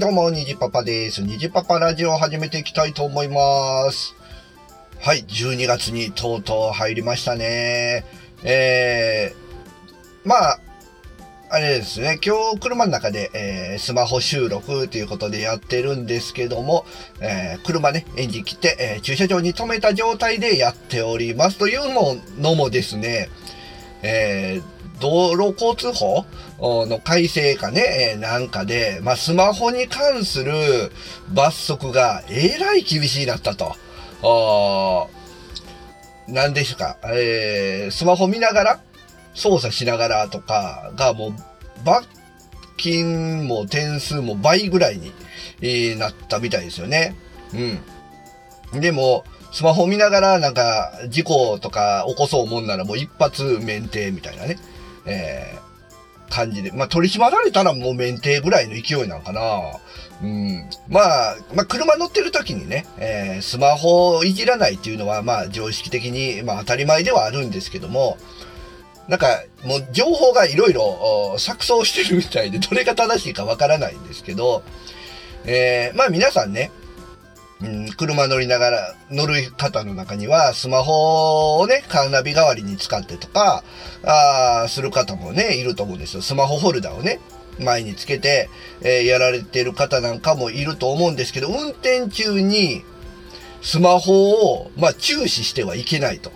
どうも、にじパパです。にじパパラジオを始めていきたいと思います。はい、12月にとうとう入りましたね。えー、まあ、あれですね、今日車の中で、えースマホ収録ということでやってるんですけども、えー車ね、エンジン切って、えー駐車場に止めた状態でやっております。というのもですね、えー道路交通法？の改正かね、なんかで、まあ、スマホに関する罰則がえらい厳しいなったと。あーなんでしょうか、えースマホ見ながら、操作しながらとかがもう、罰金も点数も倍ぐらいに、なったみたいですよね。うん。でも、スマホ見ながらなんか事故とか起こそうもんならもう一発免停みたいなね。えー感じで。まあ、取り締まられたらもう免停ぐらいの勢いなんかな。うん。まあ、まあ、車乗ってる時にね、えースマホをいじらないっていうのは、まあ、常識的に、まあ、当たり前ではあるんですけども、なんか、もう情報がいろいろ錯綜してるみたいで、どれが正しいかわからないんですけど、えーまあ皆さんね、うん、車乗りながら、乗る方の中には、スマホをね、カーナビ代わりに使ってとか、あーする方もね、いると思うんですよ。スマホホルダーをね、前につけて、えーやられてる方なんかもいると思うんですけど、運転中に、スマホを、まあ、注視してはいけないと。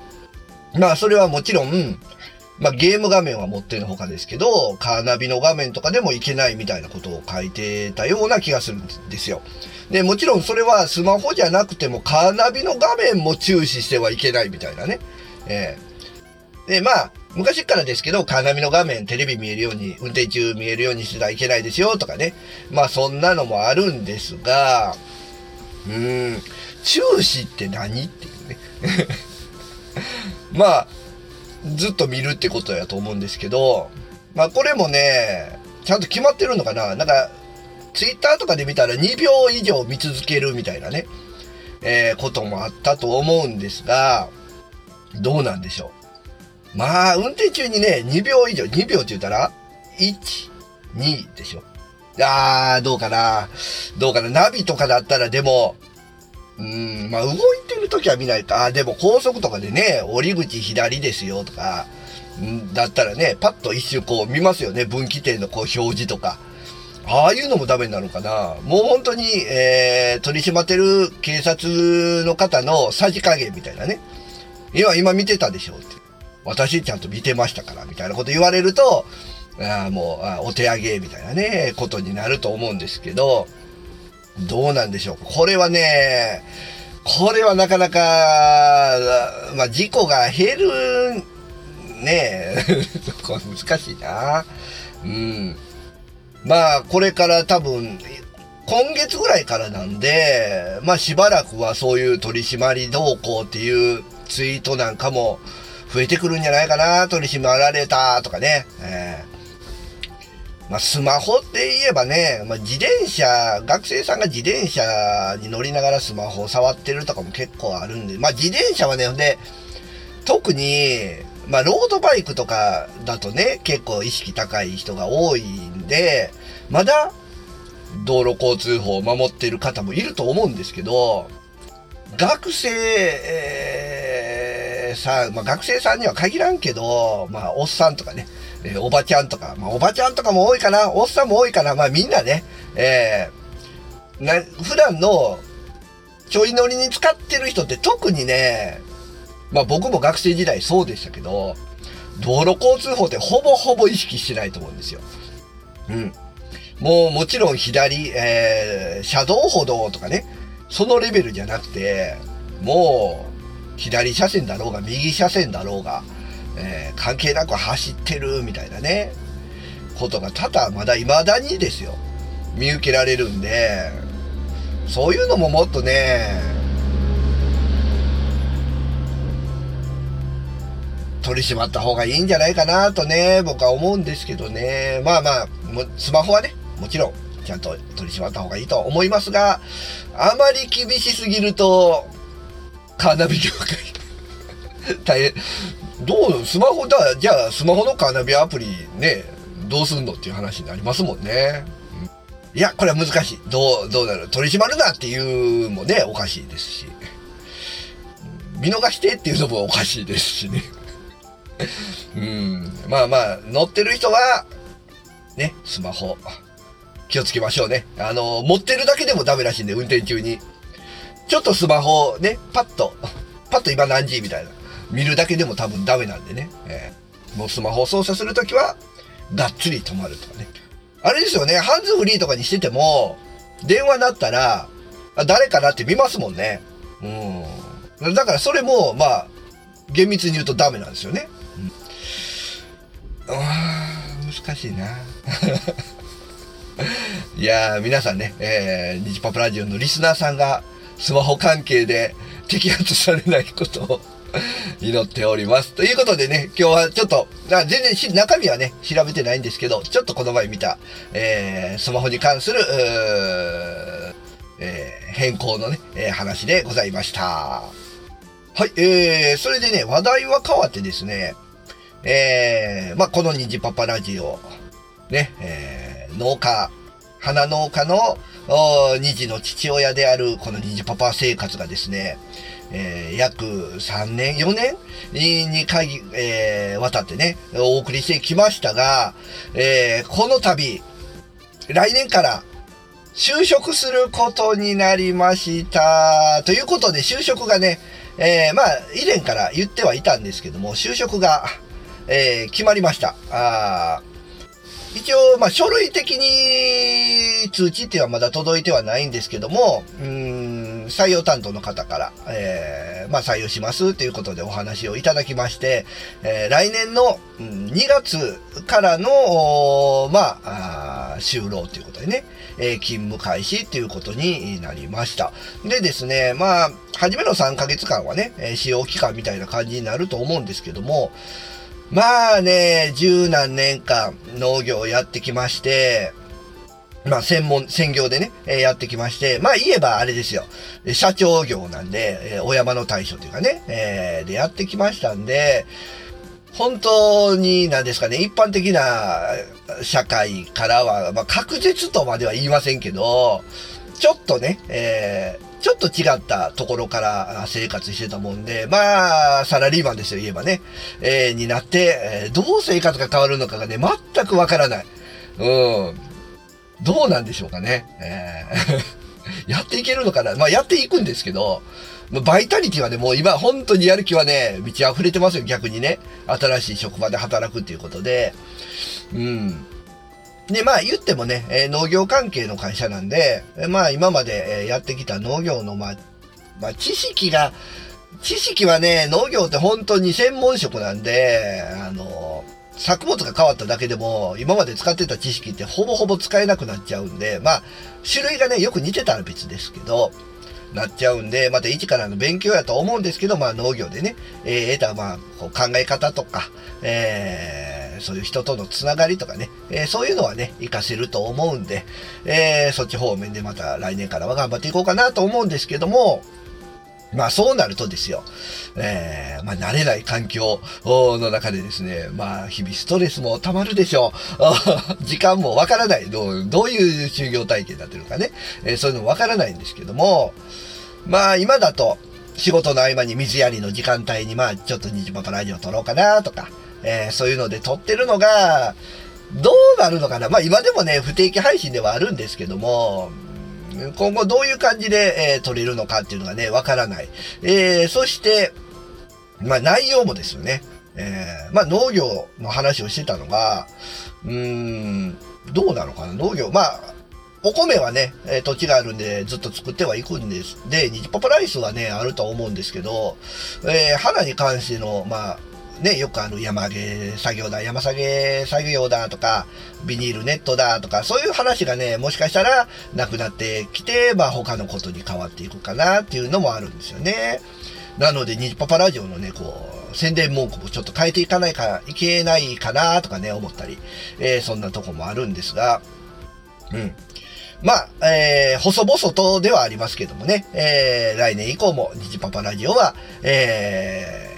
まあ、それはもちろん、まあ、ゲーム画面は持ってるほかですけど、カーナビの画面とかでもいけないみたいなことを書いてたような気がするんですよ。で、もちろんそれはスマホじゃなくてもカーナビの画面も注視してはいけないみたいなね。ええで、まあ、昔からですけど、カーナビの画面、テレビ見えるように、運転中見えるようにしてはいけないですよとかね。まあ、そんなのもあるんですが、うーん、注視って何っていうね。まあ、ずっと見るってことやと思うんですけど、まあこれもね、ちゃんと決まってるのかな？なんか、ツイッターとかで見たら2秒以上見続けるみたいなね、えーこともあったと思うんですが、どうなんでしょう？まあ、運転中にね、2秒以上、2秒って言ったら、1、2でしょ。あー、どうかな？どうかな？ナビとかだったらでも、うん、まあ動いてる時は見ないか。あ、でも高速とかでね、折り口左ですよとか、だったらね、パッと一瞬こう見ますよね。分岐点のこう表示とか。ああいうのもダメなのかなもう本当に、えー、取り締まってる警察の方のさじ加減みたいなね。今、今見てたでしょって。私ちゃんと見てましたから、みたいなこと言われると、あもうあお手上げみたいなね、ことになると思うんですけど、どうなんでしょう。これはね、これはなかなか、まあ、事故が減る、ねえ、これ難しいな。うん。まあ、これから多分、今月ぐらいからなんで、まあしばらくはそういう取り締まり動向っていうツイートなんかも増えてくるんじゃないかな。取り締まられたとかね。えーまあ、スマホって言えばね、まあ、自転車、学生さんが自転車に乗りながらスマホを触ってるとかも結構あるんで、まあ、自転車はね、で、特に、まあ、ロードバイクとかだとね、結構意識高い人が多いんで、まだ、道路交通法を守っている方もいると思うんですけど、学生、えーさん、まあ、学生さんには限らんけど、まあ、おっさんとかね、えーおばちゃんとか、まあ、おばちゃんとかも多いかな、おっさんも多いかな、まあ、みんなね、えーな、普段のちょい乗りに使ってる人って特にね、まあ、僕も学生時代そうでしたけど、道路交通法ってほぼほぼ意識してないと思うんですよ。うん。もうもちろん左、えー、車道歩道とかね、そのレベルじゃなくて、もう、左車線だろうが、右車線だろうが、えー関係なく走ってるみたいなね、ことが多々まだ未だにですよ、見受けられるんで、そういうのももっとね、取り締まった方がいいんじゃないかなとね、僕は思うんですけどね。まあまあ、スマホはね、もちろん、ちゃんと取り締まった方がいいと思いますが、あまり厳しすぎると、カーナビ業界、大変。どう、スマホだ、じゃあスマホのカーナビアプリね、どうすんのっていう話になりますもんね。いや、これは難しい。どう、どうなる？取り締まるなっていうもね、おかしいですし。見逃してっていうのもおかしいですしね。うん。まあまあ、乗ってる人は、ね、スマホ、気をつけましょうね。あの、持ってるだけでもダメらしいんで、運転中に。ちょっとスマホね、パッと、パッと今何時みたいな。見るだけでも多分ダメなんでね。えー、もうスマホを操作するときは、がっつり止まるとかね。あれですよね、ハンズフリーとかにしてても、電話なったら、誰かなって見ますもんね。うん。だからそれも、まあ、厳密に言うとダメなんですよね。うん、あ難しいな。いやー、皆さんね、えー、ニジパプラジオのリスナーさんが、スマホ関係で摘発されないことを 祈っております。ということでね、今日はちょっと、あ全然中身はね、調べてないんですけど、ちょっとこの前見た、えー、スマホに関する、えー、変更のね、えー、話でございました。はい、えー、それでね、話題は変わってですね、えー、まあ、この虹パパラジオ、ね、えー、農家、花農家の虹の父親であるこの虹パパ生活がですね、えー、約3年、4年に会議、えー、渡ってね、お送りしてきましたが、えー、この度、来年から就職することになりました。ということで、就職がね、えー、まあ、以前から言ってはいたんですけども、就職が、えー、決まりました。あ一応、まあ、書類的に通知っていうのはまだ届いてはないんですけども、うん、採用担当の方から、えー、まあ、採用しますということでお話をいただきまして、えー、来年の2月からの、まあ、あ就労ということでね、えー、勤務開始っていうことになりました。でですね、まあ、初めの3ヶ月間はね、使用期間みたいな感じになると思うんですけども、まあね、十何年間農業をやってきまして、まあ専門、専業でね、えー、やってきまして、まあ言えばあれですよ。社長業なんで、えー、お山の大将というかね、えー、でやってきましたんで、本当に何ですかね、一般的な社会からは、まあ確実とまでは言いませんけど、ちょっとね、えー、ちょっと違ったところから生活してたもんで、まあ、サラリーマンですよ、言えばね。えー、になって、え、どう生活が変わるのかがね、全くわからない。うん。どうなんでしょうかね。えー、やっていけるのかなまあ、やっていくんですけど、バイタリティはね、もう今、本当にやる気はね、満ち溢れてますよ、逆にね。新しい職場で働くっていうことで。うん。で、まあ言ってもね、え、農業関係の会社なんで、え、まあ今まで、え、やってきた農業の、まあ、まあ知識が、知識はね、農業って本当に専門職なんで、あの、作物が変わっただけでも、今まで使ってた知識ってほぼほぼ使えなくなっちゃうんで、まあ、種類がね、よく似てたら別ですけど、なっちゃうんで、また一からの勉強やと思うんですけど、まあ農業でね、えー、得た、まあ、考え方とか、えーそういう人とのつながりとかね、えー、そういうのはね、活かせると思うんで、えー、そっち方面でまた来年からは頑張っていこうかなと思うんですけども、まあそうなるとですよ、えー、まあ慣れない環境の中でですね、まあ日々ストレスも溜まるでしょう。時間もわからない。どう、どういう就業体験になってるかね、えー、そういうのもわからないんですけども、まあ今だと仕事の合間に水やりの時間帯にまあちょっと虹パパラジオ撮ろうかなとか、えー、そういうので撮ってるのが、どうなるのかな？まあ今でもね、不定期配信ではあるんですけども、今後どういう感じで、えー、撮れるのかっていうのがね、わからない。えー、そして、まあ内容もですよね。えー、まあ農業の話をしてたのが、うーん、どうなのかな？農業。まあ、お米はね、え、土地があるんでずっと作ってはいくんです。で、ニジパパライスはね、あると思うんですけど、えー、花に関しての、まあ、ね、よくあの山上げ作業だ、山下げ作業だとか、ビニールネットだとか、そういう話がね、もしかしたらなくなってきて、まあ他のことに変わっていくかなっていうのもあるんですよね。なので、ニジパパラジオのね、こう、宣伝文句もちょっと変えていかないか、いけないかなとかね、思ったり、えー、そんなとこもあるんですが、うん。まあ、えー、細々とではありますけどもね、えー、来年以降も、ニジパパラジオは、えー、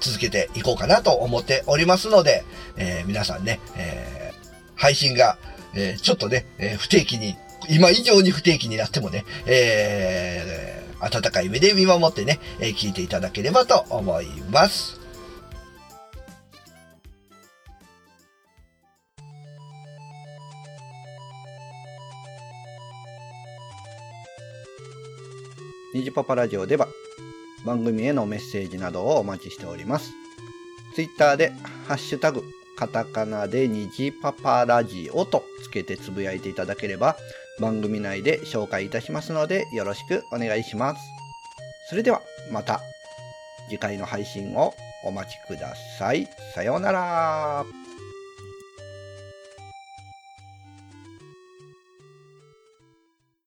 続けていこうかなと思っておりますので、えー、皆さんね、えー、配信が、えー、ちょっとね、えー、不定期に、今以上に不定期になってもね、えー、温かい目で見守ってね、えー、聞いていただければと思います。ニジパパラジオでは番組へのメッセージなどをお待ちしております。ツイッターでハッシュタグカタカナで虹パパラジオとつけてつぶやいていただければ番組内で紹介いたしますのでよろしくお願いします。それではまた次回の配信をお待ちください。さようなら。